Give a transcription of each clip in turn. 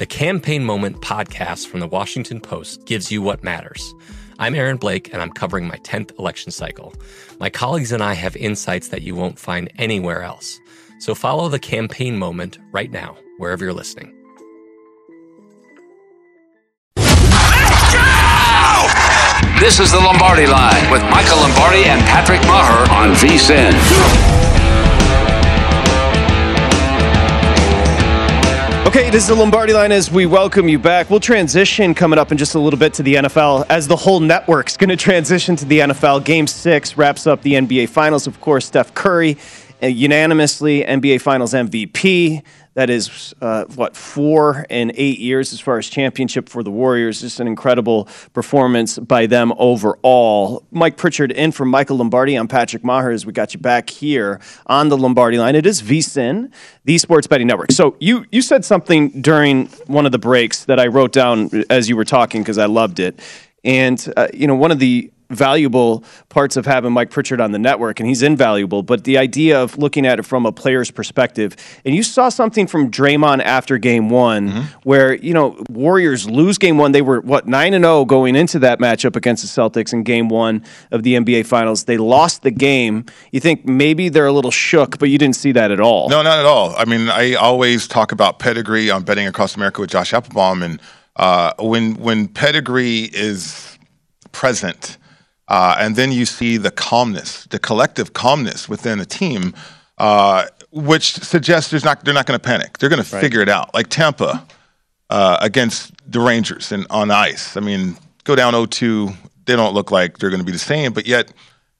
the Campaign Moment podcast from the Washington Post gives you what matters. I'm Aaron Blake, and I'm covering my 10th election cycle. My colleagues and I have insights that you won't find anywhere else. So follow the Campaign Moment right now, wherever you're listening. This is the Lombardi Line with Michael Lombardi and Patrick Meagher on VSIN. Okay, this is the Lombardi line as we welcome you back. We'll transition coming up in just a little bit to the NFL as the whole network's going to transition to the NFL. Game six wraps up the NBA Finals. Of course, Steph Curry, uh, unanimously NBA Finals MVP. That is, uh, what, four and eight years as far as championship for the Warriors. Just an incredible performance by them overall. Mike Pritchard in for Michael Lombardi. I'm Patrick Meagher as we got you back here on the Lombardi line. It is VSIN, the Sports Betting Network. So you, you said something during one of the breaks that I wrote down as you were talking because I loved it. And, uh, you know, one of the valuable parts of having Mike Pritchard on the network, and he's invaluable. But the idea of looking at it from a player's perspective, and you saw something from Draymond after Game One, mm-hmm. where you know Warriors lose Game One. They were what nine and zero oh going into that matchup against the Celtics in Game One of the NBA Finals. They lost the game. You think maybe they're a little shook, but you didn't see that at all. No, not at all. I mean, I always talk about pedigree on betting across America with Josh Appelbaum, and uh, when when pedigree is present uh, and then you see the calmness, the collective calmness within a team, uh, which suggests there's not, they're not going to panic. They're going to figure it out. Like Tampa uh, against the Rangers and on ice. I mean, go down 0-2. They don't look like they're going to be the same, but yet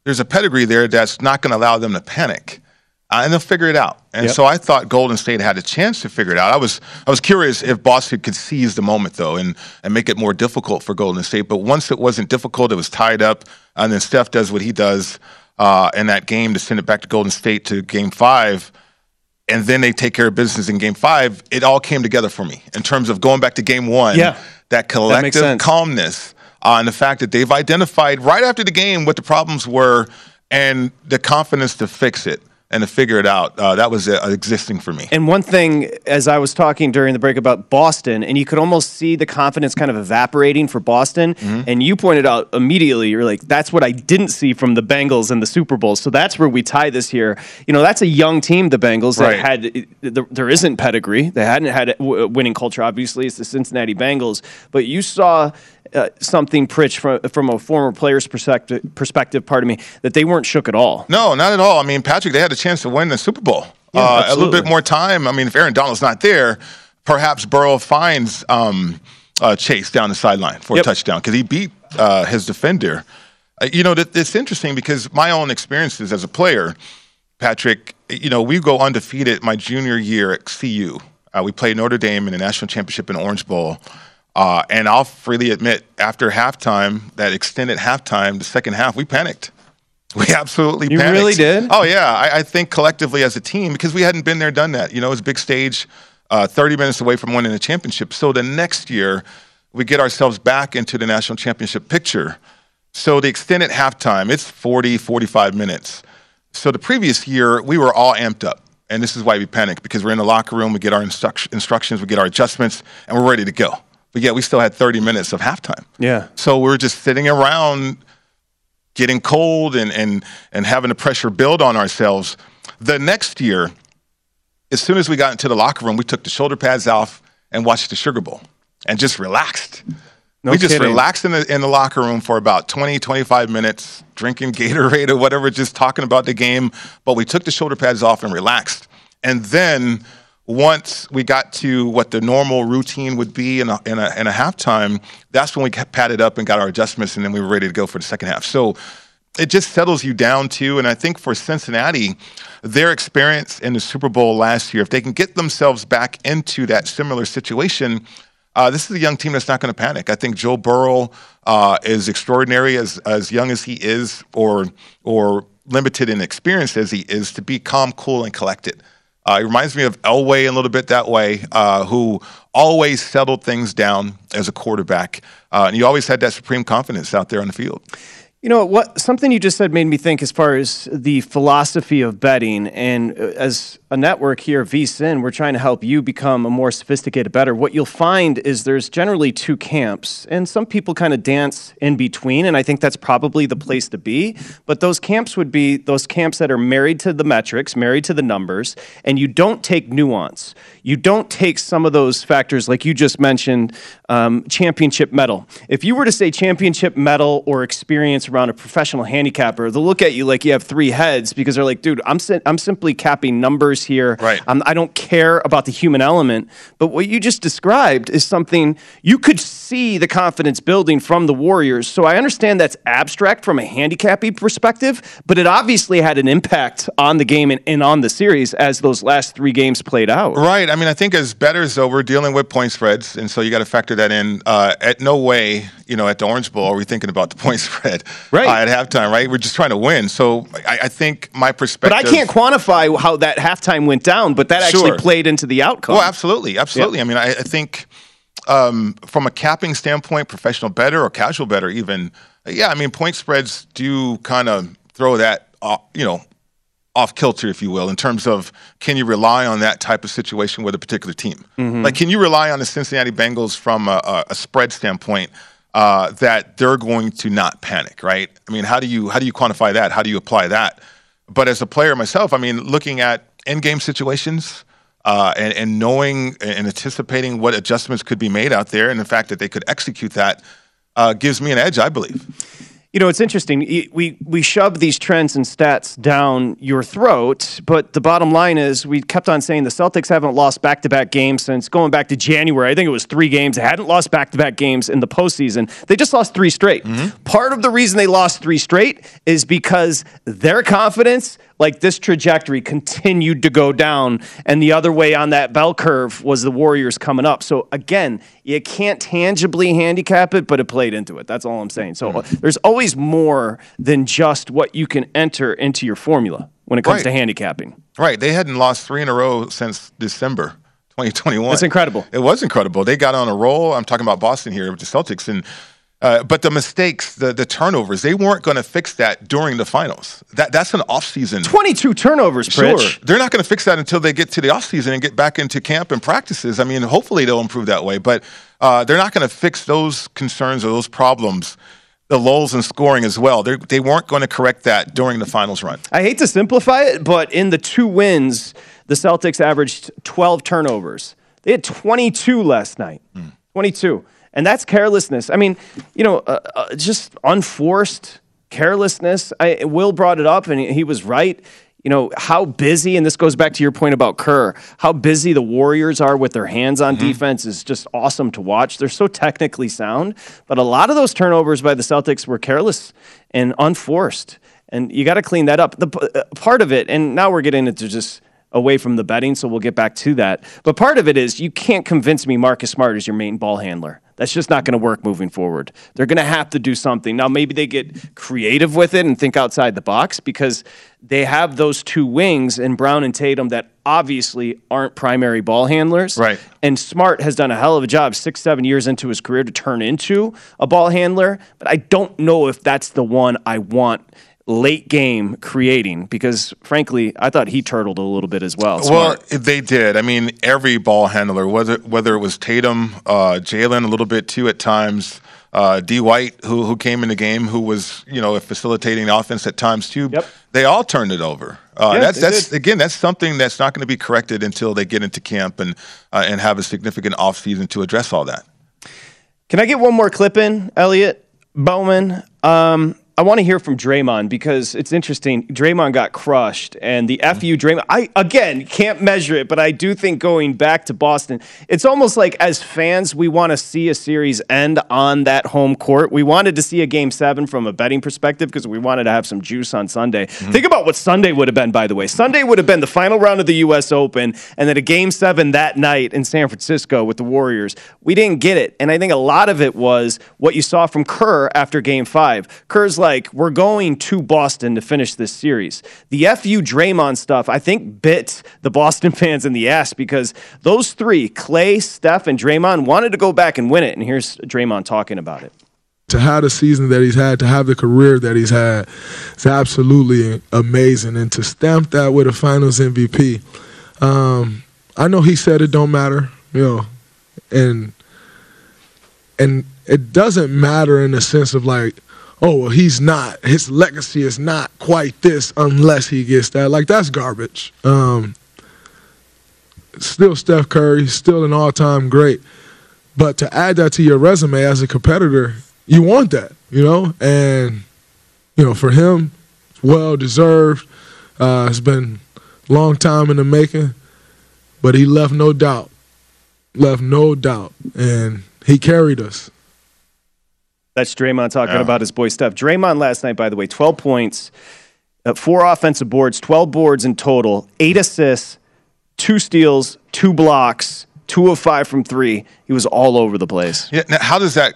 there's a pedigree there that's not going to allow them to panic uh, and they'll figure it out. And yep. so I thought Golden State had a chance to figure it out. I was I was curious if Boston could seize the moment though and and make it more difficult for Golden State. But once it wasn't difficult, it was tied up, and then Steph does what he does uh, in that game to send it back to Golden State to Game Five. And then they take care of business in game five. It all came together for me in terms of going back to game one. Yeah, that collective that calmness uh, and the fact that they've identified right after the game what the problems were and the confidence to fix it and to figure it out. Uh, that was uh, existing for me. And one thing, as I was talking during the break about Boston, and you could almost see the confidence kind of evaporating for Boston. Mm-hmm. And you pointed out immediately, you're like, that's what I didn't see from the Bengals in the Super Bowl. So that's where we tie this here. You know, that's a young team, the Bengals, that right. had, there isn't pedigree. They hadn't had a winning culture, obviously. It's the Cincinnati Bengals. But you saw uh, something, Pritch, from, from a former player's perspective, perspective, pardon me, that they weren't shook at all. No, not at all. I mean, Patrick, they had a chance to win the Super Bowl. Yeah, uh, a little bit more time. I mean, if Aaron Donald's not there, perhaps Burrow finds um, uh, Chase down the sideline for yep. a touchdown because he beat uh, his defender. Uh, you know, it's interesting because my own experiences as a player, Patrick, you know, we go undefeated my junior year at CU. Uh, we played Notre Dame in the national championship in Orange Bowl. Uh, and I'll freely admit, after halftime, that extended halftime, the second half, we panicked. We absolutely panicked. you panicked. really did? Oh, yeah. I, I, think collectively as a team, because we hadn't been there, done that. You know, it was a big stage, uh, 30 minutes away from winning the championship. So the next year, we get ourselves back into the national championship picture. So the extended halftime, it's 40, 45 minutes. So the previous year, we were all amped up. And this is why we panicked, because we're in the locker room, we get our instruc- instructions, we get our adjustments, and we're ready to go but yet we still had 30 minutes of halftime. Yeah. So we are just sitting around getting cold and, and, and having the pressure build on ourselves. The next year, as soon as we got into the locker room, we took the shoulder pads off and watched the Sugar Bowl and just relaxed. No we just kidding. relaxed in the, in the locker room for about 20, 25 minutes, drinking Gatorade or whatever, just talking about the game. But we took the shoulder pads off and relaxed. And then once we got to what the normal routine would be in a, in a, in a halftime, that's when we padded up and got our adjustments, and then we were ready to go for the second half. So it just settles you down too. And I think for Cincinnati, their experience in the Super Bowl last year, if they can get themselves back into that similar situation, uh, this is a young team that's not going to panic. I think Joe Burrow uh, is extraordinary as as young as he is, or or limited in experience as he is, to be calm, cool, and collected. Uh, it reminds me of Elway a little bit that way, uh, who always settled things down as a quarterback, uh, and he always had that supreme confidence out there on the field. You know what? Something you just said made me think as far as the philosophy of betting, and uh, as a network here, VSIN, we're trying to help you become a more sophisticated bettor. What you'll find is there's generally two camps, and some people kind of dance in between, and I think that's probably the place to be. But those camps would be those camps that are married to the metrics, married to the numbers, and you don't take nuance. You don't take some of those factors, like you just mentioned, um, championship medal. If you were to say championship medal or experience around a professional handicapper, they'll look at you like you have three heads because they're like, dude, I'm, si- I'm simply capping numbers here. Right. I'm, I don't care about the human element. But what you just described is something you could see the confidence building from the Warriors. So I understand that's abstract from a handicapping perspective, but it obviously had an impact on the game and, and on the series as those last three games played out. Right. I mean, I think as bettors, though, we're dealing with point spreads, and so you got to factor that in. Uh, at no way, you know, at the Orange Bowl, are we thinking about the point spread Right. uh, at halftime, right? We're just trying to win. So I, I think my perspective. But I can't quantify how that halftime went down, but that actually Sure. played into the outcome. Well, absolutely, absolutely. I mean, I, I think um, from a capping standpoint, professional bettor or casual bettor, even, yeah, I mean, point spreads do kind of throw that, off, you know, off kilter, if you will, in terms of can you rely on that type of situation with a particular team? Like, can you rely on the Cincinnati Bengals from a, a, a spread standpoint? Uh, that they're going to not panic, right? I mean, how do you how do you quantify that? How do you apply that? But as a player myself, I mean, looking at end game situations uh, and, and knowing and anticipating what adjustments could be made out there, and the fact that they could execute that uh, gives me an edge, I believe. You know, it's interesting. We we shove these trends and stats down your throat, but the bottom line is we kept on saying the Celtics haven't lost back to back games since going back to January. I think it was three games. They hadn't lost back to back games in the postseason. They just lost three straight. Mm-hmm. Part of the reason they lost three straight is because their confidence, like this trajectory, continued to go down, and the other way on that bell curve was the Warriors coming up. So again, you can't tangibly handicap it, but it played into it. That's all I'm saying. So Mm-hmm. there's always more than just what you can enter into your formula when it comes Right. to handicapping. Right. They hadn't lost three in a row since December 2021. That's incredible. It was incredible. They got on a roll. I'm talking about Boston here with the Celtics. And uh, but the mistakes, the the turnovers, they weren't going to fix that during the finals. That that's an offseason. 22 turnovers, Sure. They're not going to fix that until they get to the offseason and get back into camp and practices. I mean, hopefully they'll improve that way, but uh, they're not going to fix those concerns or those problems, the lulls in scoring as well. They're, they weren't going to correct that during the finals run. I hate to simplify it, but in the two wins, the Celtics averaged 12 turnovers. They had 22 last night. 22. And that's carelessness. I mean, you know, uh, uh, just unforced carelessness. I, Will brought it up, and he was right. You know, how busy, and this goes back to your point about Kerr, how busy the Warriors are with their hands on defense is just awesome to watch. They're so technically sound, but a lot of those turnovers by the Celtics were careless and unforced and you got to clean that up. The uh, part of it, and now we're getting into just away from the betting, so we'll get back to that. But part of it is you can't convince me Marcus Smart is your main ball handler. That's just not going to work moving forward. They're going to have to do something. Now, maybe they get creative with it and think outside the box because they have those two wings in Brown and Tatum that obviously aren't primary ball handlers. Right. And Smart has done a hell of a job six, seven years into his career to turn into a ball handler. But I don't know if that's the one I want late game creating because, frankly, I thought he turtled a little bit as well. Well, they did. I mean, every ball handler, whether whether it was Tatum, uh, Jalen, a little bit too at times, uh, D. White, who who came in the game, who was you know facilitating the offense at times too. Yep. They all turned it over. Uh, Yeah, that's that's did. again that's something that's not going to be corrected until they get into camp and uh, and have a significant offseason to address all that. Can I get one more clip in, Elliot Bowman? Um, I want to hear from Draymond because it's interesting. Draymond got crushed, and the FU Draymond. I again can't measure it, but I do think going back to Boston, it's almost like as fans we want to see a series end on that home court. We wanted to see a game seven from a betting perspective because we wanted to have some juice on Sunday. Mm-hmm. Think about what Sunday would have been. By the way, Sunday would have been the final round of the U.S. Open, and then a game seven that night in San Francisco with the Warriors. We didn't get it, and I think a lot of it was what you saw from Kerr after Game Five. Kerr's like like we're going to Boston to finish this series. The FU Draymond stuff, I think, bit the Boston fans in the ass because those three, Clay, Steph, and Draymond, wanted to go back and win it. And here's Draymond talking about it. To have the season that he's had, to have the career that he's had, it's absolutely amazing. And to stamp that with a Finals MVP, um, I know he said it don't matter, you know, and and it doesn't matter in the sense of like oh, well, he's not, his legacy is not quite this unless he gets that. Like, that's garbage. Um, still Steph Curry, still an all time great. But to add that to your resume as a competitor, you want that, you know? And, you know, for him, well deserved. Uh, it's been a long time in the making, but he left no doubt. Left no doubt. And he carried us. That's Draymond talking yeah. about his boy stuff. Draymond last night, by the way, 12 points, uh, four offensive boards, 12 boards in total, eight assists, two steals, two blocks, two of five from three. He was all over the place. Yeah. Now, how does that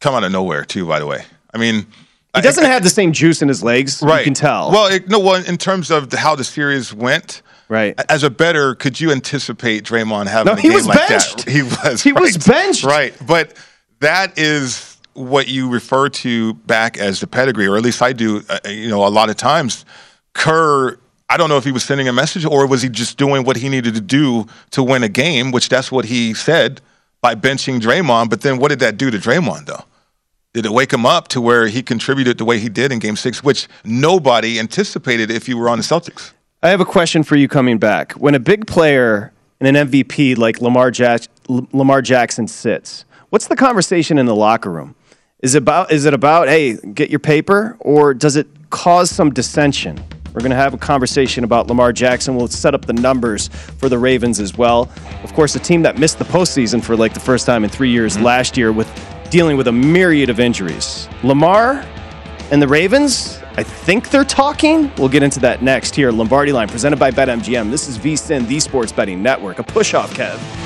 come out of nowhere, too? By the way, I mean. He doesn't I, have the same juice in his legs. Right. You can tell. Well, it, no. Well, in terms of how the series went, Right. As a bettor, could you anticipate Draymond having no, a game like benched. that? He was. He right. was benched. Right. But that is what you refer to back as the pedigree, or at least I do. Uh, you know, a lot of times, Kerr. I don't know if he was sending a message or was he just doing what he needed to do to win a game, which that's what he said by benching Draymond. But then what did that do to Draymond though? Did it wake him up to where he contributed the way he did in game six, which nobody anticipated if you were on the Celtics? I have a question for you coming back. When a big player and an MVP like Lamar, Jack- Lamar Jackson sits, what's the conversation in the locker room? Is it about is it about hey, get your paper or does it cause some dissension? We're going to have a conversation about Lamar Jackson. We'll set up the numbers for the Ravens as well. Of course, a team that missed the postseason for like the first time in three years mm-hmm. last year with dealing with a myriad of injuries. Lamar and the Ravens, I think they're talking. We'll get into that next here. Lombardi Line presented by BetMGM. This is VSIN, the Sports Betting Network. A push off, Kev.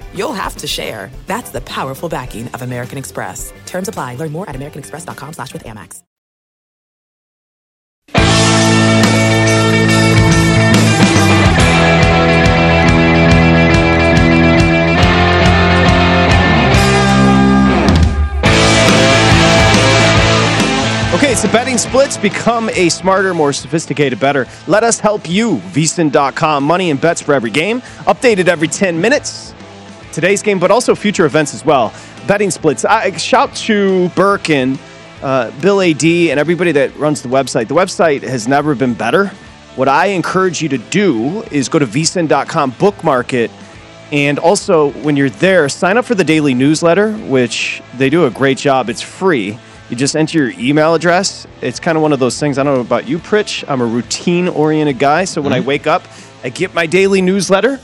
you'll have to share. That's the powerful backing of American Express. Terms apply. Learn more at americanexpress.com slash with Amex. Okay, so betting splits. Become a smarter, more sophisticated, better. Let us help you. VSIN.com. Money and bets for every game. Updated every 10 minutes. Today's game, but also future events as well. Betting splits. I shout to Burke and uh, Bill AD and everybody that runs the website. The website has never been better. What I encourage you to do is go to vsin.com, bookmark it, and also when you're there, sign up for the daily newsletter, which they do a great job. It's free. You just enter your email address. It's kind of one of those things. I don't know about you, Pritch. I'm a routine oriented guy. So when I wake up, I get my daily newsletter.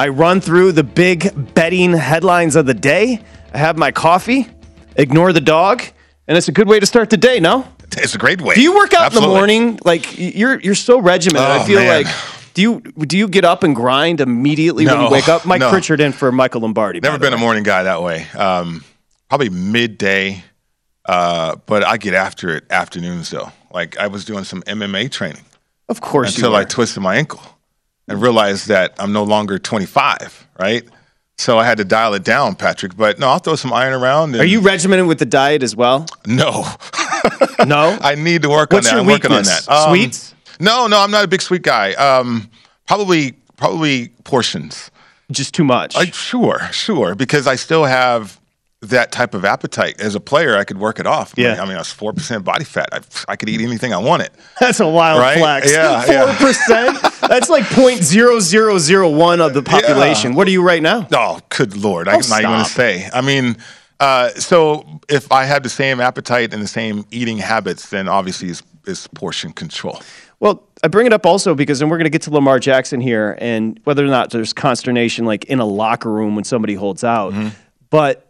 I run through the big betting headlines of the day. I have my coffee, ignore the dog, and it's a good way to start the day, no? It's a great way. Do you work out in the morning? Like you're you're so regimented. I Oh, feel man. like do you do you get up and grind immediately when you wake up? Mike no. Pritchard in for Michael Lombardi. Never been a morning guy that way. Um, probably midday, uh, but I get after it afternoons though. Like I was doing some MMA training Of course until you I twisted my ankle and realized that I'm no longer 25, right? So I had to dial it down, Patrick. But no, I'll throw some iron around. And Are you regimented with the diet as well? No, No. I need to work What's on that. I'm working on that. Um, Sweets? No, no, I'm not a big sweet guy. Um, probably, probably portions. Just too much. I, sure, sure, because I still have that type of appetite as a player. I could work it off. Yeah. I mean, I was four percent body fat. I, I could eat anything I wanted. That's a wild Right? flex. Yeah, Four yeah. percent. That's like point zero zero zero one of the population. What are you right now? Oh, good lord! Oh, I'm not even going to say. I mean, uh, so if I had the same appetite and the same eating habits, then obviously it's, it's portion control. Well, I bring it up also because, and we're going to get to Lamar Jackson here, and whether or not there's consternation like in a locker room when somebody holds out, Mm-hmm. but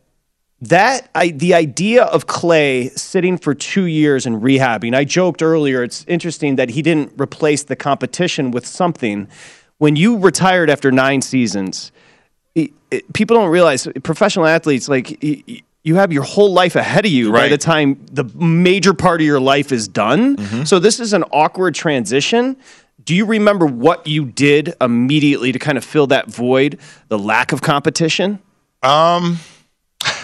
that I, the idea of Clay sitting for two years and rehabbing. I joked earlier. It's interesting that he didn't replace the competition with something. When you retired after nine seasons, it- it- people don't realize professional athletes like. y- you have your whole life ahead of you by the time the major part of your life is done. Mm-hmm. So this is an awkward transition. Do you remember what you did immediately to kind of fill that void, the lack of competition? Um,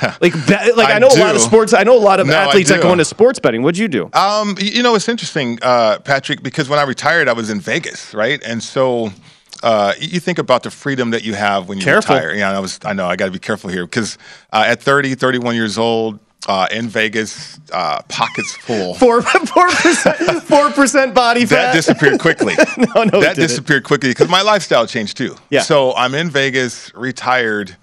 Like, be- like I, I know a lot of sports. I know a lot of No, athletes that go into sports betting. What'd you do? Um, you know, it's interesting, uh, Patrick, because when I retired, I was in Vegas, right? And so uh, you think about the freedom that you have when you Careful. retire. Yeah, I was. I know. I got to be careful here because uh, at 30, 31 years old, uh, in Vegas, uh, pockets full. Four percent four percent body fat. that disappeared quickly. no, no, that disappeared quickly because my lifestyle changed too. Yeah. So I'm in Vegas, retired,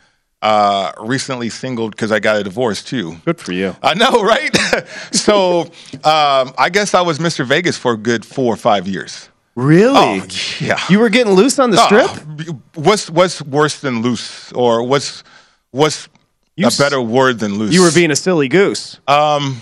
uh, recently singled because I got a divorce too. Good for you. I know, right? so um, I guess I was Mr. Vegas for a good four or five years. Really? Oh, yeah. You were getting loose on the strip. Oh, what's what's worse than loose, or what's what's You a better word than loose? You were being a silly goose. um,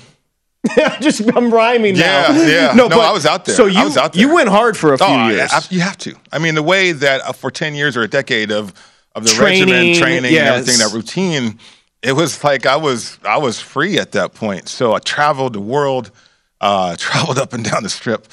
Just I'm rhyming Yeah, now. yeah. No, but I was out there. So I you was out there. you went hard for a few oh, years. I- you have to. I mean, the way that uh, for ten years or a decade of of the Training, regimen, training, yes. and everything, that routine, it was like I was I was free at that point. So I traveled the world, uh, traveled up and down the strip.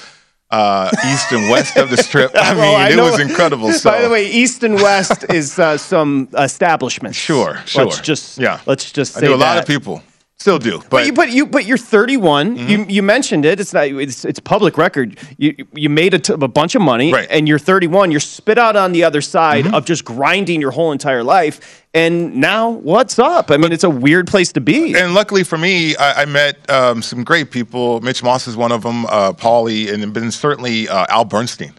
Uh, east and west of the strip. I mean, I it know- was incredible. So. By the way, East and West is uh, some establishments. Sure, sure. Let's just Yeah. Let's just I knew a lot of people still do, But but, you, but you, but you're 31. Mm-hmm. You, you mentioned it. It's not. It's, it's public record. You, you made a, t- a bunch of money, Right. Mm-hmm. and you're 31. You're spit out on the other side of just grinding your whole entire life. And now, what's up? I mean, it's a weird place to be. and luckily for me, I, I met um, some great people. Mitch Moss is one of them, uh, Paulie, and then certainly uh, Al Bernstein,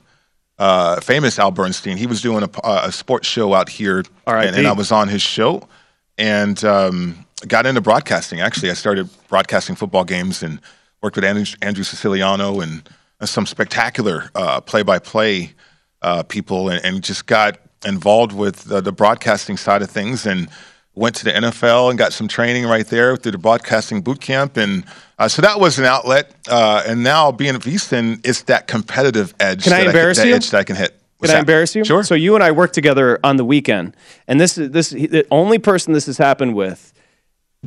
uh, famous Al Bernstein. He was doing a, a sports show out here, and, and I was on his show, and um, got into broadcasting. Actually, I started broadcasting football games and worked with Andrew, Andrew Siciliano and some spectacular uh, play-by-play uh, people, and, and just got involved with the broadcasting side of things and went to the NFL and got some training right there through the broadcasting boot camp. And uh, so that was an outlet. Uh, and now being at VSIN, it's that competitive edge. Can I that embarrass that you? edge that I can hit. What's Can I embarrass you? Sure. So you and I worked together on the weekend, and this is this the only person this has happened with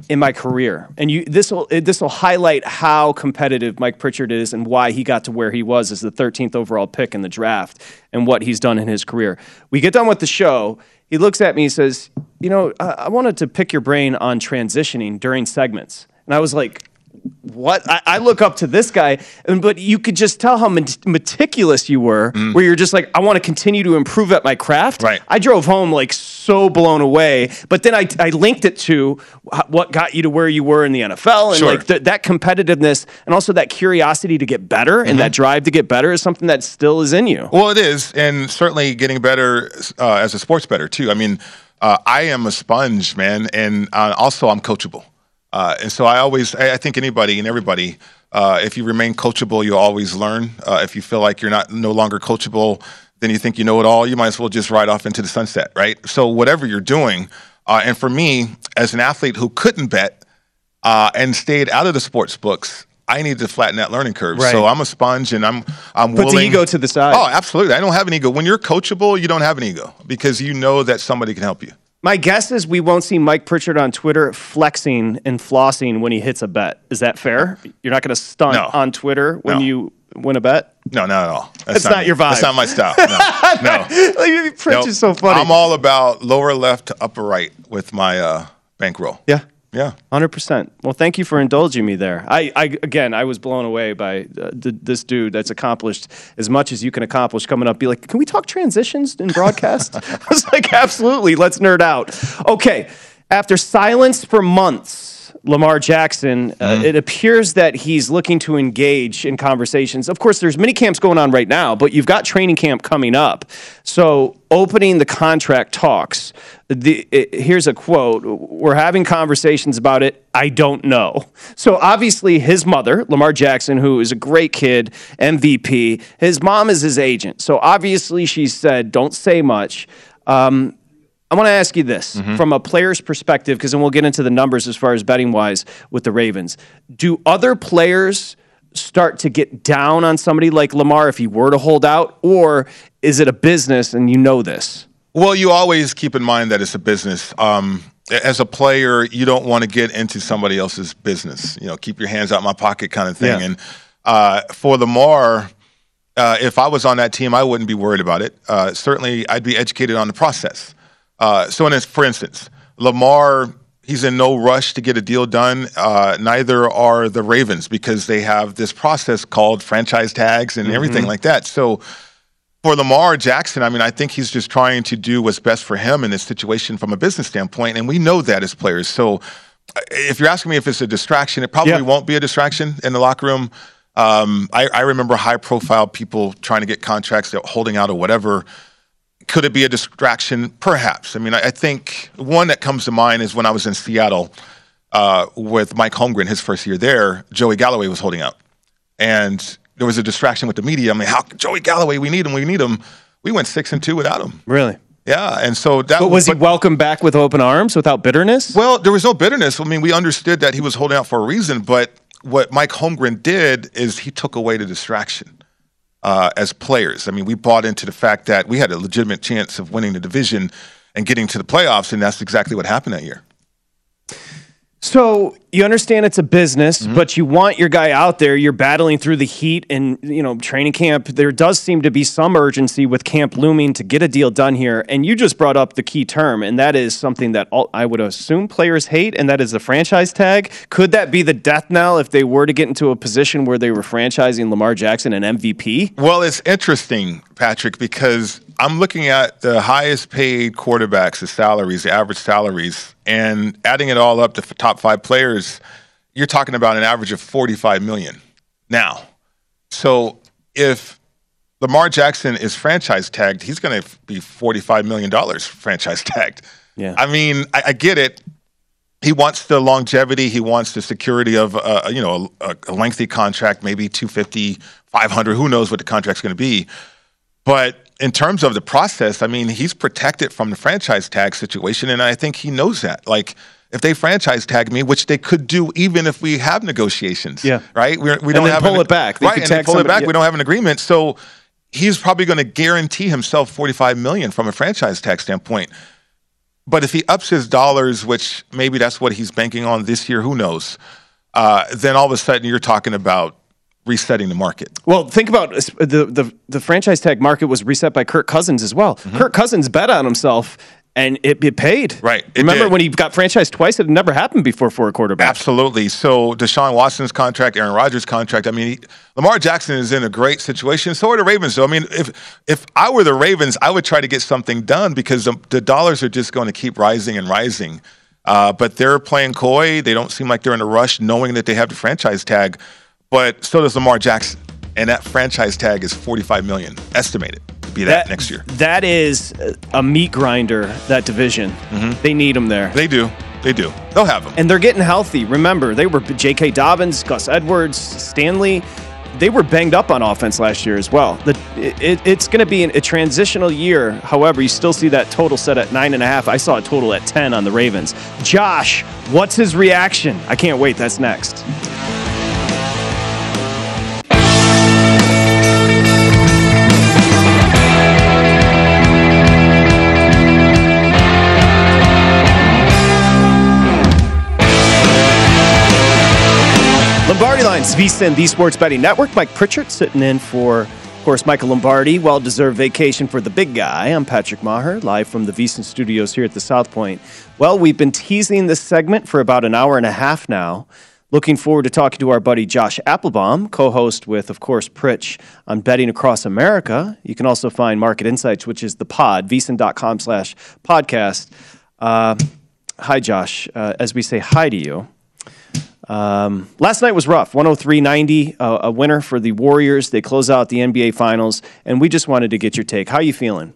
in my career. And you this will this will highlight how competitive Mike Pritchard is and why he got to where he was as the 13th overall pick in the draft and what he's done in his career. We get done with the show. He looks at me and says, "You know, I, I wanted to pick your brain on transitioning during segments." And I was like, what? I, I look up to this guy, and, but you could just tell how met- meticulous you were, where you're just like, I want to continue to improve at my craft. Mm. Right. I drove home like so blown away, but then I, I linked it to what got you to where you were in the NFL, and Sure. like th- that competitiveness, and also that curiosity to get better, and Mm-hmm. that drive to get better is something that still is in you. Well, it is, and certainly getting bettor uh, as a sports better too. I mean, uh, I am a sponge, man, and uh, also I'm coachable. Uh, and so I always, I, think anybody and everybody, uh, if you remain coachable, you'll always learn. Uh, if you feel like you're not no longer coachable, then you think you know it all. You might as well just ride off into the sunset, right? So whatever you're doing, uh, and for me, as an athlete who couldn't bet uh, and stayed out of the sports books. I need to flatten that learning curve. Right. So I'm a sponge, and I'm I'm Puts the ego to the side. Oh, absolutely. I don't have an ego. When you're coachable, you don't have an ego because you know that somebody can help you. My guess is we won't see Mike Pritchard on Twitter flexing and flossing when he hits a bet. Is that fair? You're not going to stunt No. on Twitter when No. you win a bet? No, not at all. That's not me. your vibe. That's not my style. No, no. Pritchard's Nope. so funny. I'm all about lower left to upper right with my uh, bankroll. yeah. Yeah. Hundred percent. Well, thank you for indulging me there. I, I again, I was blown away by uh, th- this dude that's accomplished as much as you can accomplish. Coming up, be like, can we talk transitions in broadcast? I was like, absolutely. Let's nerd out. Okay. After silence for months, Lamar Jackson, uh, it appears that he's looking to engage in conversations. Of course, there's many camps going on right now, but you've got training camp coming up. So, opening the contract talks. The, it, here's a quote We're having conversations about it. I don't know. So, obviously, his mother, Lamar Jackson, who is a great kid, MVP, his mom is his agent. So, obviously, she said, don't say much. Um, I want to ask you this from a player's perspective, because then we'll get into the numbers as far as betting wise with the Ravens. Do other players start to get down on somebody like Lamar if he were to hold out, or is it a business and you know this? Well, you always keep in mind that it's a business. Um, as a player, you don't want to get into somebody else's business. You know, keep your hands out of my pocket kind of thing. Yeah. And uh, for Lamar, uh, if I was on that team, I wouldn't be worried about it. Uh, certainly, I'd be educated on the process. Uh, so, in, for instance, Lamar, he's in no rush to get a deal done. Uh, neither are the Ravens because they have this process called franchise tags and everything like that. So, for Lamar Jackson, I mean, I think he's just trying to do what's best for him in this situation from a business standpoint, and we know that as players. So, uh, if you're asking me if it's a distraction, it probably Yeah. won't be a distraction in the locker room. Um, I, I remember high-profile people trying to get contracts, that holding out or whatever. Could it be a distraction? Perhaps. I mean, I, I think one that comes to mind is when I was in Seattle uh, with Mike Holmgren, his first year there. Joey Galloway was holding out, and there was a distraction with the media. I mean, how Joey Galloway? We need him. We need him. We went six and two without him. Really? Yeah, and so that But was he welcomed back with open arms without bitterness? well, there was no bitterness. I mean, we understood that he was holding out for a reason, but what Mike Holmgren did is he took away the distraction uh, as players. I mean, we bought into the fact that we had a legitimate chance of winning the division and getting to the playoffs, and that's exactly what happened that year. So you understand it's a business, Mm-hmm. but you want your guy out there. You're battling through the heat and you know training camp. There does seem to be some urgency with camp looming to get a deal done here. And you just brought up the key term, and that is something that all, I would assume players hate, and that is the franchise tag. Could that be the death knell if they were to get into a position where they were franchising Lamar Jackson and MVP? Well, it's interesting, Patrick, because I'm looking at the highest paid quarterbacks, the salaries, the average salaries, and adding it all up to top five players, you're talking about an average of 45 million now. So if Lamar Jackson is franchise tagged, he's going to be 45 million dollars franchise tagged. Yeah. I mean, I, I get it. He wants the longevity. He wants the security of, uh, you know, a, a lengthy contract, maybe 250, 500. Who knows what the contract's going to be? But in terms of the process, I mean, he's protected from the franchise tag situation, and I think he knows that. Like, if they franchise tag me, which they could do even if we have negotiations, Yeah. right? We're, we don't then have pull an- it back. They right? And pull it back. yeah. We don't have an agreement, so he's probably going to guarantee himself 45 million from a franchise tag standpoint. But if he ups his dollars, which maybe that's what he's banking on this year, who knows? Uh, then all of a sudden you're talking about resetting the market. Well, think about the, the the franchise tag market was reset by Kirk Cousins as well. Mm-hmm. Kirk Cousins bet on himself and it, it paid. Right. It Remember did. when he got franchised twice? It had never happened before for a quarterback. Absolutely. So Deshaun Watson's contract, Aaron Rodgers' contract. I mean, he, Lamar Jackson is in a great situation. So are the Ravens. So I mean, if if I were the Ravens, I would try to get something done because the, the dollars are just going to keep rising and rising. Uh, but they're playing coy. They don't seem like they're in a rush, knowing that they have the franchise tag. But so does Lamar Jackson, and that franchise tag is forty-five million estimated to be that, next year. That is a meat grinder. That division. They need him there. Mm-hmm. They do. They do. They'll have them. and they're getting healthy. Remember, they were J.K. Dobbins, Gus Edwards, Stanley. They were banged up on offense last year as well. The, it, it's going to be an, a transitional year. However, you still see that total set at nine and a half. I saw a total at ten on the Ravens. Josh, what's his reaction? I can't wait. That's next. Lines, VSIN, the Sports Betting Network. Mike Pritchard sitting in for, of course, Michael Lombardi. Well deserved vacation for the big guy. I'm Patrick Meagher, live from the VSIN studios here at the South Point. Well, we've been teasing this segment for about an hour and a half now. Looking forward to talking to our buddy Josh Appelbaum, co host with, of course, Pritch on Betting Across America. You can also find Market Insights, which is the pod, vsin.com slash podcast. Uh, hi, Josh. Uh, as we say hi to you. Um, last night was rough 103 90, uh, a winner for the Warriors. They close out the NBA Finals, and we just wanted to get your take. How are you feeling?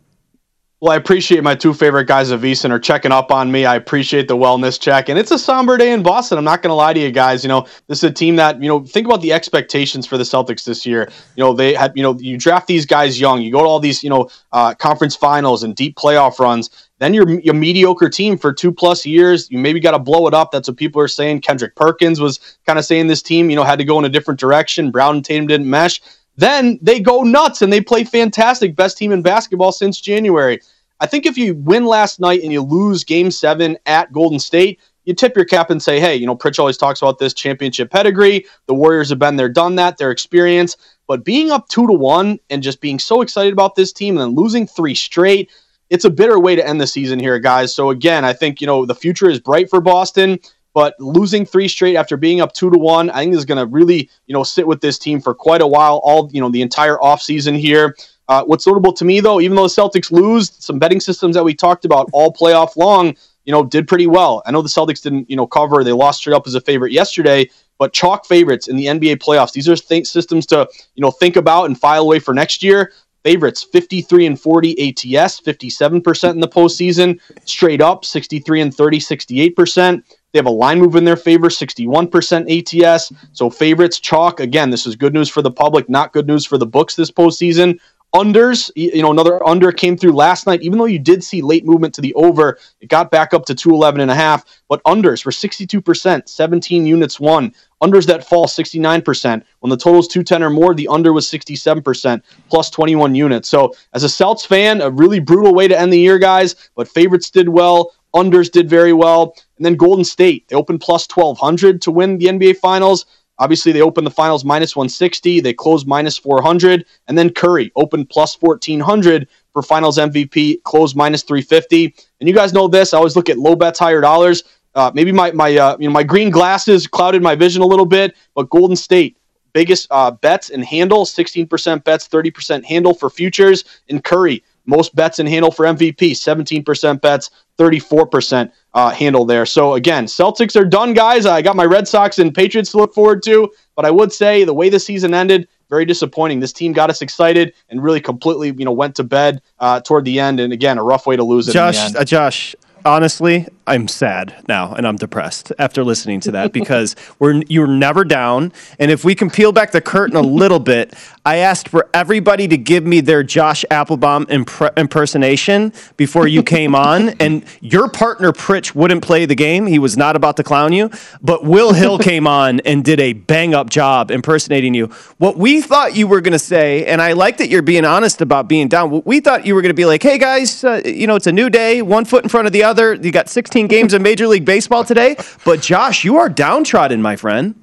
Well, I appreciate my two favorite guys of VSiN are checking up on me. I appreciate the wellness check. And it's a somber day in Boston. I'm not going to lie to you guys. You know, this is a team that, you know, think about the expectations for the Celtics this year. You know, they had, you know, you draft these guys young, you go to all these, you know, uh, conference finals and deep playoff runs. Then you're a mediocre team for two plus years. You maybe got to blow it up. That's what people are saying. Kendrick Perkins was kind of saying this team, you know, had to go in a different direction. Brown and Tatum didn't mesh. Then they go nuts and they play fantastic. Best team in basketball since January. I think if you win last night and you lose game seven at Golden State, you tip your cap and say, hey, you know, Pritch always talks about this championship pedigree. The Warriors have been there, done that, their experience. But being up two to one and just being so excited about this team and then losing three straight, it's a bitter way to end the season here, guys. So again, I think, you know, the future is bright for Boston. But losing three straight after being up two to one, I think is going to really, you know, sit with this team for quite a while, all, you know, the entire offseason here. Uh, what's notable to me, though, even though the Celtics lose, some betting systems that we talked about all playoff long, you know, did pretty well. I know the Celtics didn't, you know, cover. They lost straight up as a favorite yesterday, but chalk favorites in the NBA playoffs. These are th- systems to, you know, think about and file away for next year. Favorites 53 and 40 ATS, 57% in the postseason. Straight up 63 and 30, 68%. They have a line move in their favor, 61% ATS. So favorites, chalk. Again, this is good news for the public, not good news for the books this postseason. Unders, you know, another under came through last night. Even though you did see late movement to the over, it got back up to 211 and a half. But unders were 62%, 17 units won. Unders that fall 69%. When the total is 210 or more, the under was 67%, plus 21 units. So as a Celts fan, a really brutal way to end the year, guys. But favorites did well. Unders did very well. And then Golden State, they opened plus 1200 to win the NBA Finals. Obviously, they opened the finals minus 160. They closed minus 400. And then Curry opened plus 1400 for finals MVP, closed minus 350. And you guys know this. I always look at low bets, higher dollars. Uh, maybe my, my, uh, you know, my green glasses clouded my vision a little bit, but Golden State, biggest uh, bets and handle 16% bets, 30% handle for futures. And Curry, most bets in handle for MVP, 17% bets, 34% uh, handle there. So again, Celtics are done, guys. I got my Red Sox and Patriots to look forward to, but I would say the way the season ended, very disappointing. This team got us excited and really completely, you know, went to bed uh, toward the end. And again, a rough way to lose it. Josh, uh, Josh, honestly, I'm sad now and I'm depressed after listening to that because we're you're never down. And if we can peel back the curtain a little bit, I asked for everybody to give me their Josh Appelbaum impre- impersonation before you came on, and your partner Pritch wouldn't play the game. He was not about to clown you, but Will Hill came on and did a bang up job impersonating you. What we thought you were going to say, and I like that you're being honest about being down. What we thought you were going to be like, "Hey guys, uh, you know it's a new day, one foot in front of the other. You got 16 games in Major League Baseball today, but Josh, you are downtrodden, my friend."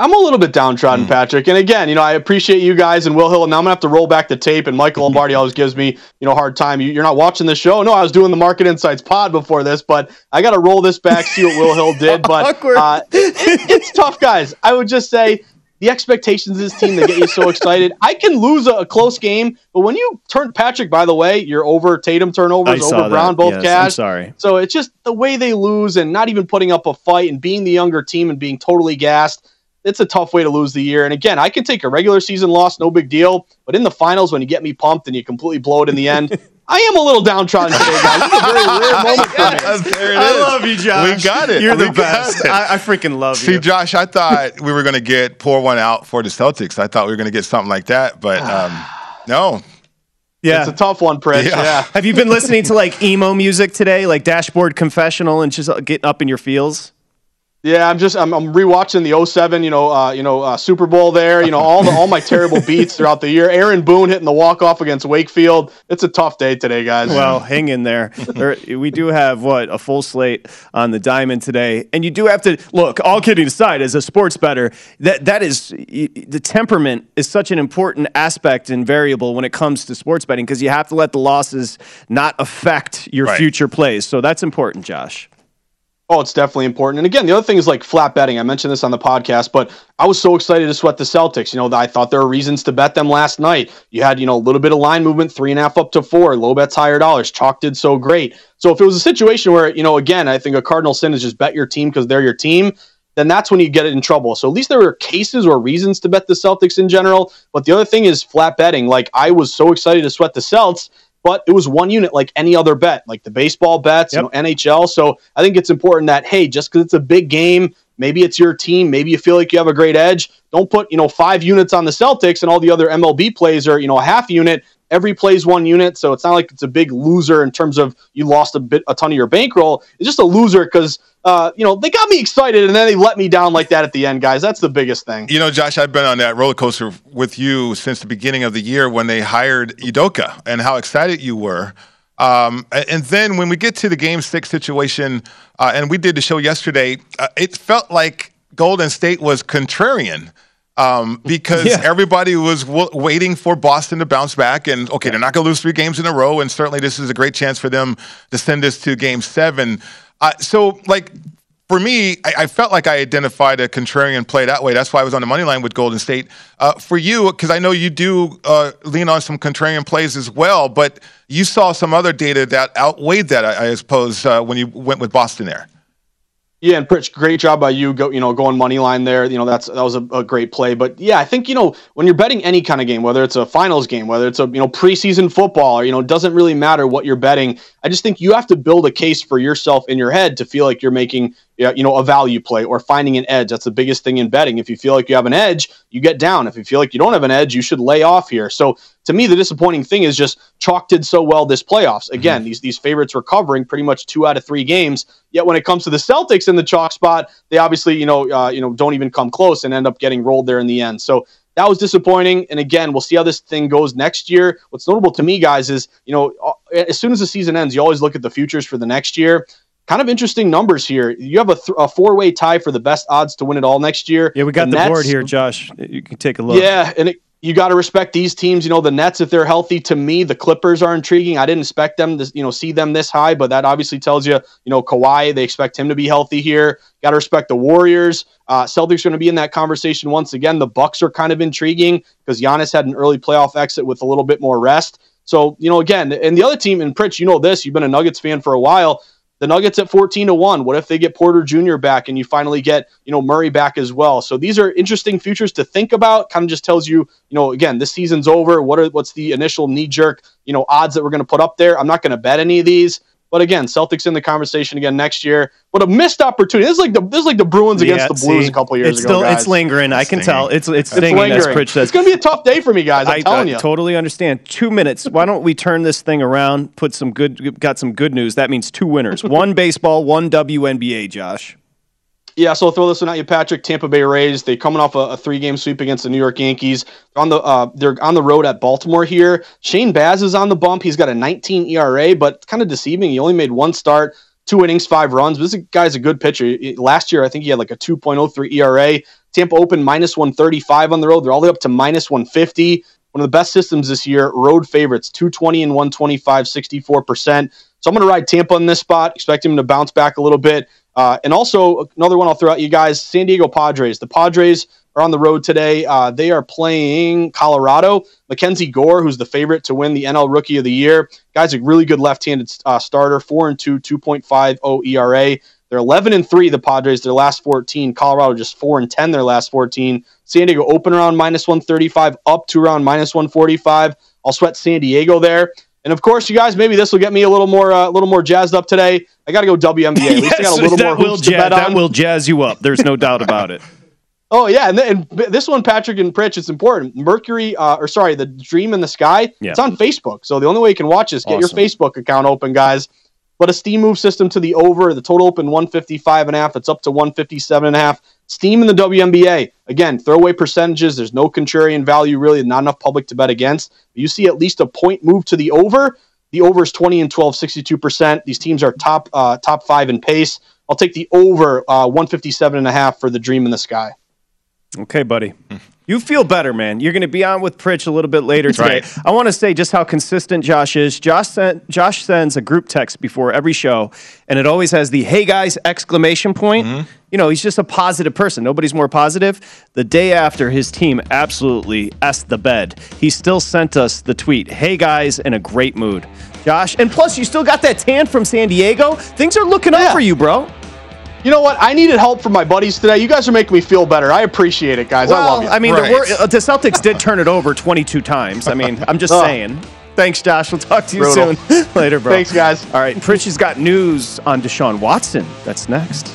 I'm a little bit downtrodden, mm. Patrick. And again, you know, I appreciate you guys and Will Hill. And now I'm gonna have to roll back the tape. And Michael Lombardi always gives me, you know, hard time. You, are not watching the show. No, I was doing the Market Insights pod before this, but I got to roll this back, see what Will Hill did. But uh, it, it's tough, guys. I would just say the expectations of this team that get you so excited. I can lose a, a, close game, but when you turn Patrick, by the way, you're over Tatum turnovers, over Brown, both yes, cash. I'm sorry. So it's just the way they lose and not even putting up a fight and being the younger team and being totally gassed it's a tough way to lose the year. And again, I can take a regular season loss, no big deal. But in the finals, when you get me pumped and you completely blow it in the end, I am a little downtrodden today, guys. It's a very rare moment for me. There it I love you, Josh. We got it. You're we the best. I, I, freaking love See, you. See, Josh, I thought we were going to get pour one out for the Celtics. I thought we were going to get something like that, but um, no. Yeah. It's a tough one, Pritch. Yeah. yeah. Have you been listening to like emo music today, like Dashboard Confessional and just getting up in your feels? Yeah, I'm just I'm, I'm rewatching the 07, you know, uh, you know, uh, Super Bowl there. You know, all the all my terrible beats throughout the year. Aaron Boone hitting the walk off against Wakefield. It's a tough day today, guys. Well, hang in there. there. We do have what a full slate on the diamond today, and you do have to look. All kidding aside, as a sports bettor, that that is the temperament is such an important aspect and variable when it comes to sports betting because you have to let the losses not affect your right. future plays. So that's important, Josh. Oh, it's definitely important. And again, the other thing is like flat betting. I mentioned this on the podcast, but I was so excited to sweat the Celtics. You know, I thought there were reasons to bet them last night. You had, you know, a little bit of line movement, three and a half up to four, low bets, higher dollars. Chalk did so great. So if it was a situation where, you know, again, I think a cardinal sin is just bet your team because they're your team, then that's when you get it in trouble. So at least there were cases or reasons to bet the Celtics in general. But the other thing is flat betting. Like I was so excited to sweat the Celts but it was one unit like any other bet, like the baseball bets, yep. you know, NHL. So I think it's important that hey, just because it's a big game, maybe it's your team, maybe you feel like you have a great edge. Don't put you know five units on the Celtics and all the other MLB plays are you know a half unit. Every plays one unit, so it's not like it's a big loser in terms of you lost a bit a ton of your bankroll. It's just a loser because uh, you know, they got me excited and then they let me down like that at the end, guys. That's the biggest thing. You know, Josh, I've been on that roller coaster with you since the beginning of the year when they hired Udoka and how excited you were. Um, and then when we get to the game six situation, uh, and we did the show yesterday, uh, it felt like Golden State was contrarian. Um, because yeah. everybody was w- waiting for Boston to bounce back. And okay, they're not going to lose three games in a row. And certainly this is a great chance for them to send this to game seven. Uh, so, like, for me, I, I, felt like I identified a contrarian play that way. That's why I was on the money line with Golden State. Uh, for you, because I know you do uh, lean on some contrarian plays as well, but you saw some other data that outweighed that, I, I suppose, uh, when you went with Boston there. Yeah, and Pritch, great job by you. Go, you know, going money line there. You know, that's that was a, a, great play. But yeah, I think you know when you're betting any kind of game, whether it's a finals game, whether it's a you know preseason football, or you know, it doesn't really matter what you're betting. I just think you have to build a case for yourself in your head to feel like you're making you know a value play or finding an edge. That's the biggest thing in betting. If you feel like you have an edge, you get down. If you feel like you don't have an edge, you should lay off here. So to me, the disappointing thing is just Chalk did so well this playoffs. Mm-hmm. Again, mm-hmm. these these favorites were covering pretty much two out of three games. Yet when it comes to the Celtics in the chalk spot, they obviously you know uh, you know don't even come close and end up getting rolled there in the end. So that was disappointing. And again, we'll see how this thing goes next year. What's notable to me, guys, is you know uh, as soon as the season ends, you always look at the futures for the next year kind of interesting numbers here. You have a, th- a four way tie for the best odds to win it all next year. Yeah, we got the, board here, Josh. You can take a look. Yeah, and it, you got to respect these teams. You know, the Nets, if they're healthy, to me, the Clippers are intriguing. I didn't expect them to, you know, see them this high, but that obviously tells you, you know, Kawhi, they expect him to be healthy here. Got to respect the Warriors. Uh, Celtics are going to be in that conversation once again. The Bucks are kind of intriguing because Giannis had an early playoff exit with a little bit more rest. So, you know, again, and the other team, and Pritch, you know this, you've been a Nuggets fan for a while the Nuggets at 14 to 1. What if they get Porter Jr. back and you finally get, you know, Murray back as well? So these are interesting futures to think about. Kind of just tells you, you know, again, this season's over. What are what's the initial knee jerk, you know, odds that we're going to put up there? I'm not going to bet any of these. But again, Celtics in the conversation again next year. What a missed opportunity! This is like the this is like the Bruins against the Blues see, a couple years it's ago. Still, guys. It's lingering. I can tell. It's it's, it's lingering. As Pritch says. It's going to be a tough day for me, guys. I'm I, telling I you. Totally understand. Two minutes. Why don't we turn this thing around? Put some good. Got some good news. That means two winners. one baseball. One WNBA. Josh. Yeah, so I'll throw this one at you, Patrick. Tampa Bay Rays. They're coming off a, a three-game sweep against the New York Yankees. They're On the uh, they're on the road at Baltimore here. Shane Baz is on the bump. He's got a 19 ERA, but kind of deceiving. He only made one start, two innings, five runs. But this guy's a good pitcher. Last year, I think he had like a 2.03 ERA. Tampa Open minus 135 on the road. They're all the way up to minus 150. One of the best systems this year. Road favorites, 220 and 125, 64%. So I'm going to ride Tampa in this spot. Expect him to bounce back a little bit. Uh, and also another one I'll throw out you guys: San Diego Padres. The Padres are on the road today. Uh, they are playing Colorado. MacKenzie Gore, who's the favorite to win the NL Rookie of the Year, guy's a really good left-handed uh, starter. Four and two, 2.50 ERA. They're 11 and three. The Padres their last 14. Colorado just four and 10 their last 14. San Diego open around minus 135, up to around minus 145. I'll sweat San Diego there. And of course, you guys, maybe this will get me a little more, a uh, little more jazzed up today. I got to go WNBA. Yes, I got a little that more will jazz, That will jazz you up. There's no doubt about it. Oh yeah, and, and this one, Patrick and Pritch, it's important. Mercury, uh, or sorry, the Dream in the Sky. Yeah. It's on Facebook, so the only way you can watch is get awesome. your Facebook account open, guys. But a steam move system to the over. The total open 155 and a half. It's up to 157 and a half. Steam in the WNBA. Again, throwaway percentages. There's no contrarian value really. Not enough public to bet against. You see at least a point move to the over. The over is 20 and 12, 62%. These teams are top uh, top five in pace. I'll take the over uh, 157 and a half for the Dream in the Sky. Okay, buddy. You feel better, man. You're going to be on with Pritch a little bit later today. Right. I want to say just how consistent Josh is. Josh sent, Josh sends a group text before every show, and it always has the "Hey guys!" exclamation point. Mm-hmm. You know, he's just a positive person. Nobody's more positive. The day after his team absolutely s the bed, he still sent us the tweet, "Hey guys!" in a great mood. Josh, and plus you still got that tan from San Diego. Things are looking yeah. up for you, bro. You know what? I needed help from my buddies today. You guys are making me feel better. I appreciate it, guys. Well, I love you. I mean, right. the, the, Celtics did turn it over 22 times. I mean, I'm just oh. saying. Thanks, Josh. We'll talk to you Brutal. soon. Later, bro. Thanks, guys. All right. Pritch has got news on Deshaun Watson. That's next.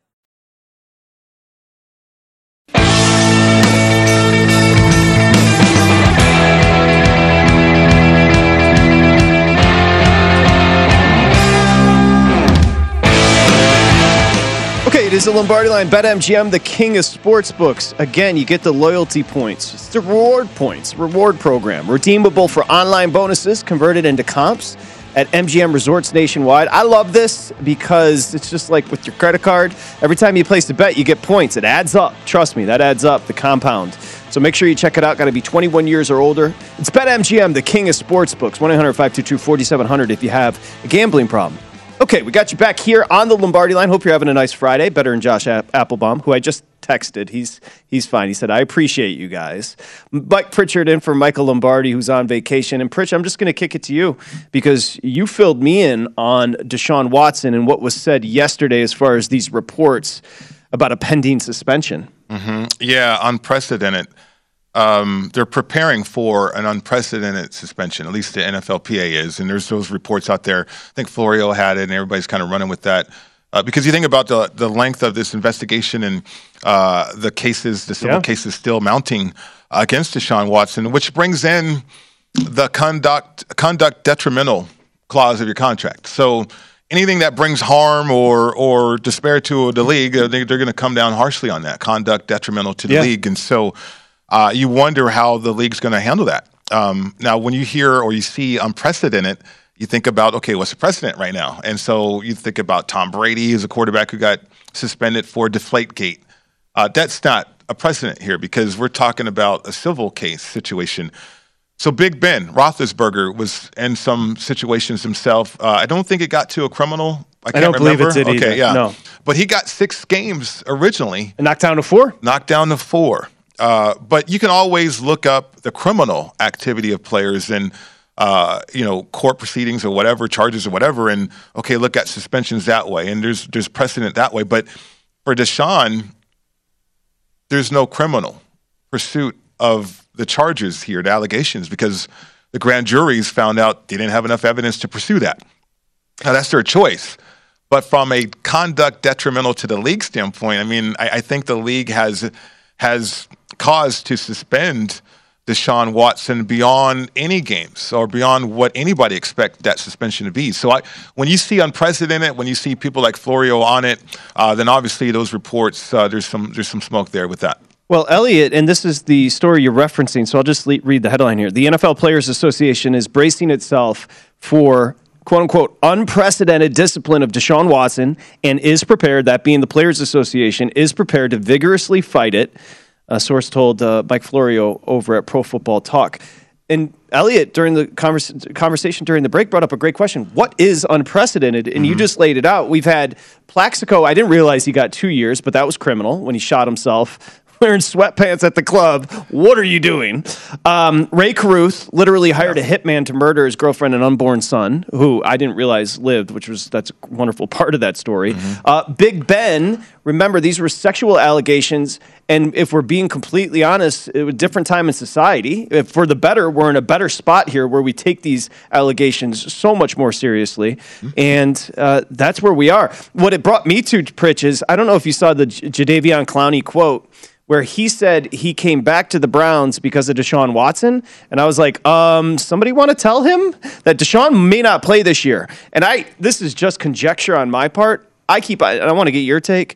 It is the Lombardi line. BetMGM, the king of sports books. Again, you get the loyalty points. It's the reward points, reward program. Redeemable for online bonuses converted into comps at MGM resorts nationwide. I love this because it's just like with your credit card. Every time you place a bet, you get points. It adds up. Trust me, that adds up, the compound. So make sure you check it out. Got to be 21 years or older. It's BetMGM, the king of sports books. 1 800 522 4700 if you have a gambling problem. Okay, we got you back here on the Lombardi line. Hope you're having a nice Friday. Better than Josh Appelbaum, who I just texted. He's he's fine. He said, "I appreciate you guys." Mike Pritchard in for Michael Lombardi, who's on vacation. And Pritch, I'm just going to kick it to you because you filled me in on Deshaun Watson and what was said yesterday as far as these reports about a pending suspension. Mm-hmm. Yeah, unprecedented um, they're preparing for an unprecedented suspension. At least the NFLPA is, and there's those reports out there. I think Florio had it, and everybody's kind of running with that. Uh, because you think about the the length of this investigation and uh, the cases, the civil Yeah. cases still mounting against Deshaun Watson, which brings in the conduct conduct detrimental clause of your contract. So anything that brings harm or or despair to the league, uh, they, they're going to come down harshly on that conduct detrimental to the Yeah. league. And so uh, you wonder how the league's going to handle that. Um, now, when you hear or you see unprecedented, you think about okay, what's the precedent right now? And so you think about Tom Brady as a quarterback who got suspended for Deflategate. Uh, that's not a precedent here because we're talking about a civil case situation. So Big Ben Roethlisberger was in some situations himself. Uh, I don't think it got to a criminal. I, I don't believe it did Okay, either, yeah, no. But he got six games originally. Knocked down to four. Knocked down to four. Uh, but you can always look up the criminal activity of players and uh, you know court proceedings or whatever charges or whatever, and okay, look at suspensions that way. And there's there's precedent that way. But for Deshaun, there's no criminal pursuit of the charges here, the allegations, because the grand juries found out they didn't have enough evidence to pursue that. Now that's their choice. But from a conduct detrimental to the league standpoint, I mean, I, I think the league has has cause to suspend Deshaun Watson beyond any games or beyond what anybody expect that suspension to be. So I, when you see unprecedented, when you see people like Florio on it, uh, then obviously those reports uh, there's some there's some smoke there with that. Well, Elliot, and this is the story you're referencing, so I'll just le- read the headline here. The NFL Players Association is bracing itself for quote unquote unprecedented discipline of Deshaun Watson and is prepared, that being the Players Association, is prepared to vigorously fight it. A source told uh, Mike Florio over at Pro Football Talk. And Elliot, during the convers- conversation during the break, brought up a great question. What is unprecedented? And you just laid it out. We've had Plaxico. I didn't realize he got two years, but that was criminal when he shot himself wearing sweatpants at the club. What are you doing? Um, Rae Carruth literally hired a hitman to murder his girlfriend and unborn son, who I didn't realize lived, which was that's a wonderful part of that story. Uh, Big Ben, remember these were sexual allegations, and if we're being completely honest, it was a different time in society. If for the better, we're in a better spot here where we take these allegations so much more seriously, and uh, that's where we are. What it brought me to, Pritch, is I don't know if you saw the J- Jadeveon Clowney quote where he said he came back to the Browns because of Deshaun Watson. And I was like, um, somebody want to tell him that Deshaun may not play this year. And I, this is just conjecture on my part. I keep, I, I want to get your take.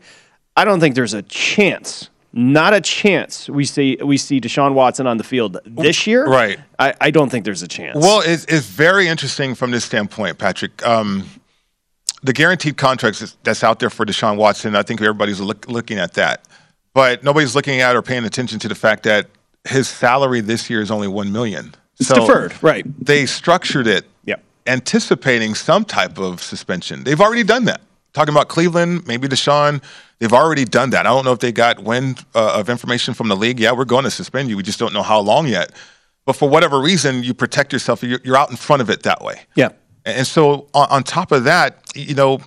I don't think there's a chance, not a chance, we see we see Deshaun Watson on the field this year. Right. I, I don't think there's a chance. Well, it's, it's very interesting from this standpoint, Patrick. Um, the guaranteed contracts that's out there for Deshaun Watson, I think everybody's look, looking at that. But nobody's looking at or paying attention to the fact that his salary this year is only one million. It's deferred, right? They structured it Yep. anticipating some type of suspension. They've already done that. Talking about Cleveland, maybe Deshaun, they've already done that. I don't know if they got wind uh, of information from the league. Yeah, we're going to suspend you. We just don't know how long yet. But for whatever reason, you protect yourself. You're, you're out in front of it that way. Yeah. And so on, on top of that, you know,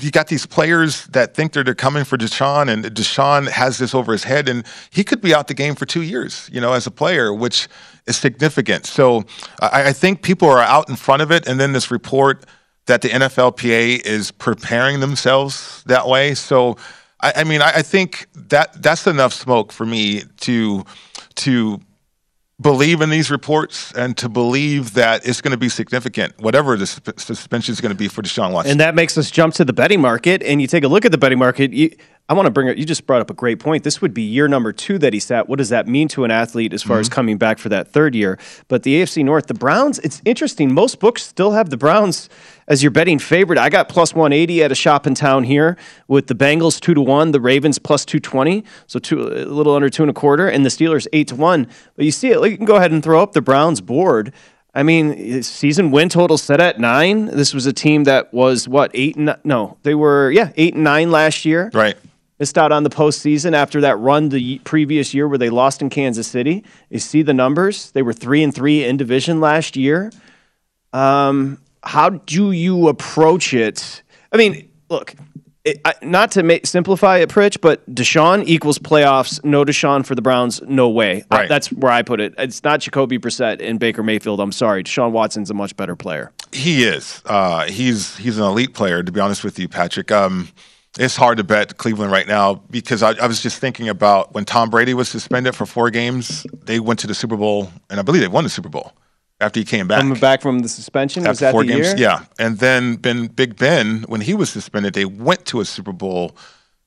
you, got these players that think they're, they're coming for Deshaun, and Deshaun has this over his head, and he could be out the game for two years, you know, as a player, which is significant. So I, I think people are out in front of it, and then this report that the NFLPA is preparing themselves that way. So I, I mean, I, I think that that's enough smoke for me to to believe in these reports and to believe that it's going to be significant, whatever the susp- suspension is going to be for Deshaun Watson. And that makes us jump to the betting market. And you take a look at the betting market. You, I want to bring it. You just brought up a great point. This would be year number two that he sat. What does that mean to an athlete as far as mm-hmm. coming back for that third year? But the AFC North, the Browns. It's interesting. Most books still have the Browns as your betting favorite. I got plus one eighty at a shop in town here with the Bengals two to one, the Ravens plus two twenty, so two a little under two and a quarter, and the Steelers eight to one. But you see it. You can go ahead and throw up the Browns board. I mean, season win total set at nine. This was a team that was what eight and no, they were yeah eight and nine last year. Right. Missed out on the postseason after that run the previous year where they lost in Kansas City. You see the numbers; they were three and three in division last year. Um, how do you approach it? I mean, look, it, I, not to make, simplify it, Pritch, but Deshaun equals playoffs. No Deshaun for the Browns. No way. Right. that's where I put it. It's not Jacoby Brissett and Baker Mayfield. I'm sorry. Deshaun Watson's a much better player. He is. Uh, he's he's an elite player. To be honest with you, Patrick. Um, it's hard to bet Cleveland right now because I, I was just thinking about when Tom Brady was suspended for four games. They went to the Super Bowl, and I believe they won the Super Bowl after he came back. Coming back from the suspension, was after that four the games. year? Yeah, and then Ben Big Ben, when he was suspended, they went to a Super Bowl.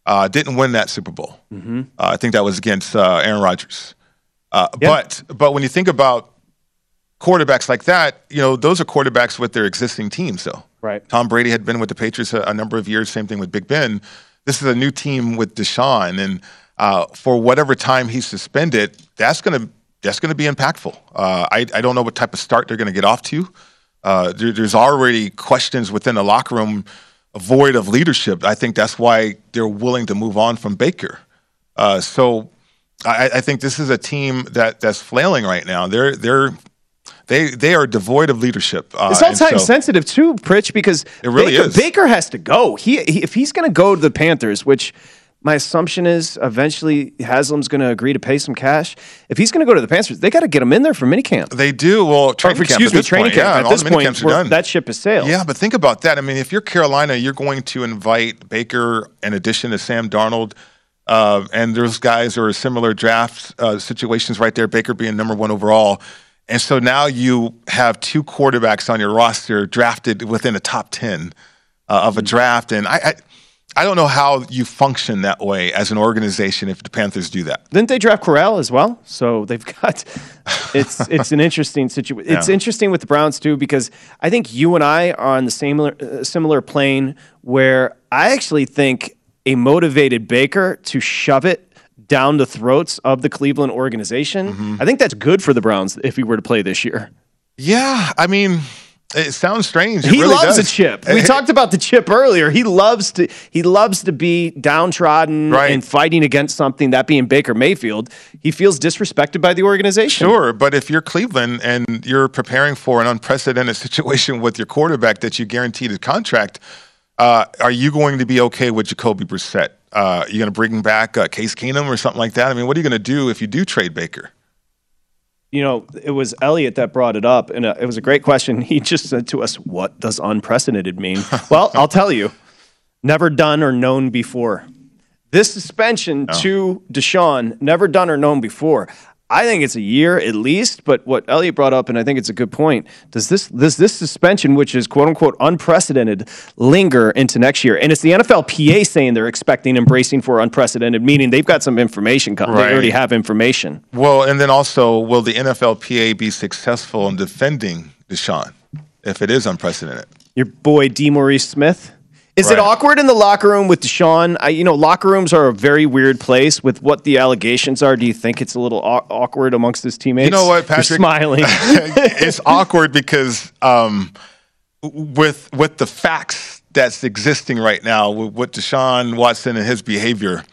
Uh, didn't win that Super Bowl. Mm-hmm. Uh, I think that was against uh, Aaron Rodgers. Uh, But but when you think about quarterbacks like that, you know those are quarterbacks with their existing teams, though. Right. Tom Brady had been with the Patriots a, a number of years. Same thing with Big Ben. This is a new team with Deshaun, and uh, for whatever time he's suspended, that's gonna that's gonna be impactful. Uh, I I don't know what type of start they're gonna get off to. Uh, there, there's already questions within the locker room, void of leadership. I think that's why they're willing to move on from Baker. Uh, so I, I think this is a team that that's flailing right now. They're they're they they are devoid of leadership. Uh, It's all time so- sensitive too, Pritch, because It really Baker, is. Baker has to go. He, he if he's going to go to the Panthers, which my assumption is eventually Haslam's going to agree to pay some cash. If he's going to go to the Panthers, they got to get him in there for minicamp. They do. Well, training Or, camp excuse at me, this training point, camp. yeah, At all this the point, minicamps are done. that ship has sailed. Yeah, but think about that. I mean, if you're Carolina, you're going to invite Baker in addition to Sam Darnold. Uh, and those guys are similar draft uh, situations right there. Baker being number one overall, and so now you have two quarterbacks on your roster drafted within the top ten uh, of a draft, and I, I, I don't know how you function that way as an organization if the Panthers do that. Didn't they draft Corral as well? So they've got it's it's an interesting situation. It's Yeah. interesting with the Browns too because I think you and I are on the same uh, similar plane where I actually think a motivated Baker to shove it down the throats of the Cleveland organization. Mm-hmm. I think that's good for the Browns if he were to play this year. Yeah, I mean, it sounds strange. It he really loves does. a chip. We talked about the chip earlier. He loves to he loves to be downtrodden Right. and fighting against something. That being Baker Mayfield, he feels disrespected by the organization. Sure, but if you're Cleveland and you're preparing for an unprecedented situation with your quarterback that you guaranteed a contract, uh, are you going to be okay with Jacoby Brissett? Uh, are you going to bring back uh, Case Keenum or something like that? I mean, what are you going to do if you do trade Baker? You know, it was Elliot that brought it up, and uh, it was a great question. He just said to us, "What does unprecedented mean?" well, I'll tell you, never done or known before. This suspension to Deshaun, never done or known before. I think it's a year at least, but what Elliot brought up, and I think it's a good point. Does this this this suspension, which is quote unquote unprecedented, linger into next year? And it's the NFLPA saying they're expecting embracing for unprecedented, meaning they've got some information. coming. They already have information. Well, and then also, will the NFLPA be successful in defending Deshaun if it is unprecedented? your boy DeMaurice Smith. Is it awkward in the locker room with Deshaun? I, you know, locker rooms are a very weird place with what the allegations are. Do you think it's a little aw- awkward amongst his teammates? You know what, You're Patrick? smiling. it's awkward because um, with with the facts that's existing right now with, with Deshaun Watson and his behavior,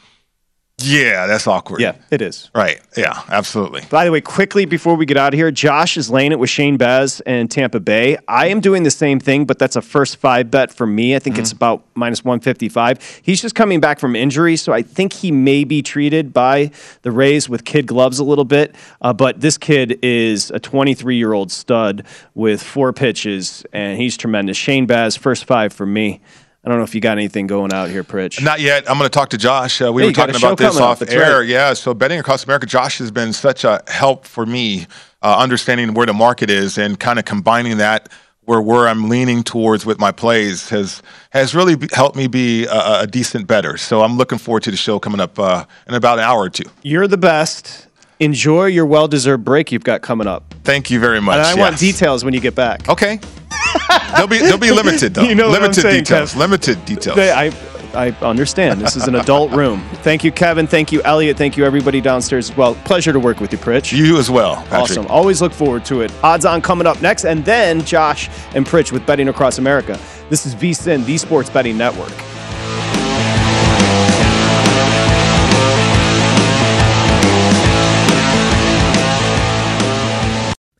yeah, that's awkward. yeah, it is. Right. Yeah, absolutely. By the way, quickly before we get out of here, Josh is laying it with Shane Baz and Tampa Bay. I am doing the same thing, but that's a first five bet for me. I think it's about minus 155. He's just coming back from injury, so I think he may be treated by the Rays with kid gloves a little bit. Uh, but this kid is a 23 year old stud with four pitches, and he's tremendous. Shane Baz, first five for me. I don't know if you got anything going out here, Pritch. Not yet. I'm going to talk to Josh. Uh, we Hey, were talking about this up. off air. right. Yeah. So betting across America, Josh has been such a help for me, uh, understanding where the market is and kind of combining that where where I'm leaning towards with my plays has has really be, helped me be a, a decent bettor. So I'm looking forward to the show coming up uh, in about an hour or two. You're the best. Enjoy your well deserved break you've got coming up. Thank you very much. And I want details when you get back. Okay. they'll be they'll be limited though. You know limited saying, details. Kev. Limited details. I, I understand. This is an adult room. Thank you, Kevin. Thank you, Elliot. Thank you, everybody downstairs as well. Pleasure to work with you, Pritch. You as well. Patrick. Awesome. Always look forward to it. Odds on coming up next, and then Josh and Pritch with Betting Across America. This is VSIN, the Sports Betting Network.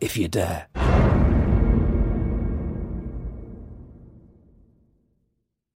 if you dare.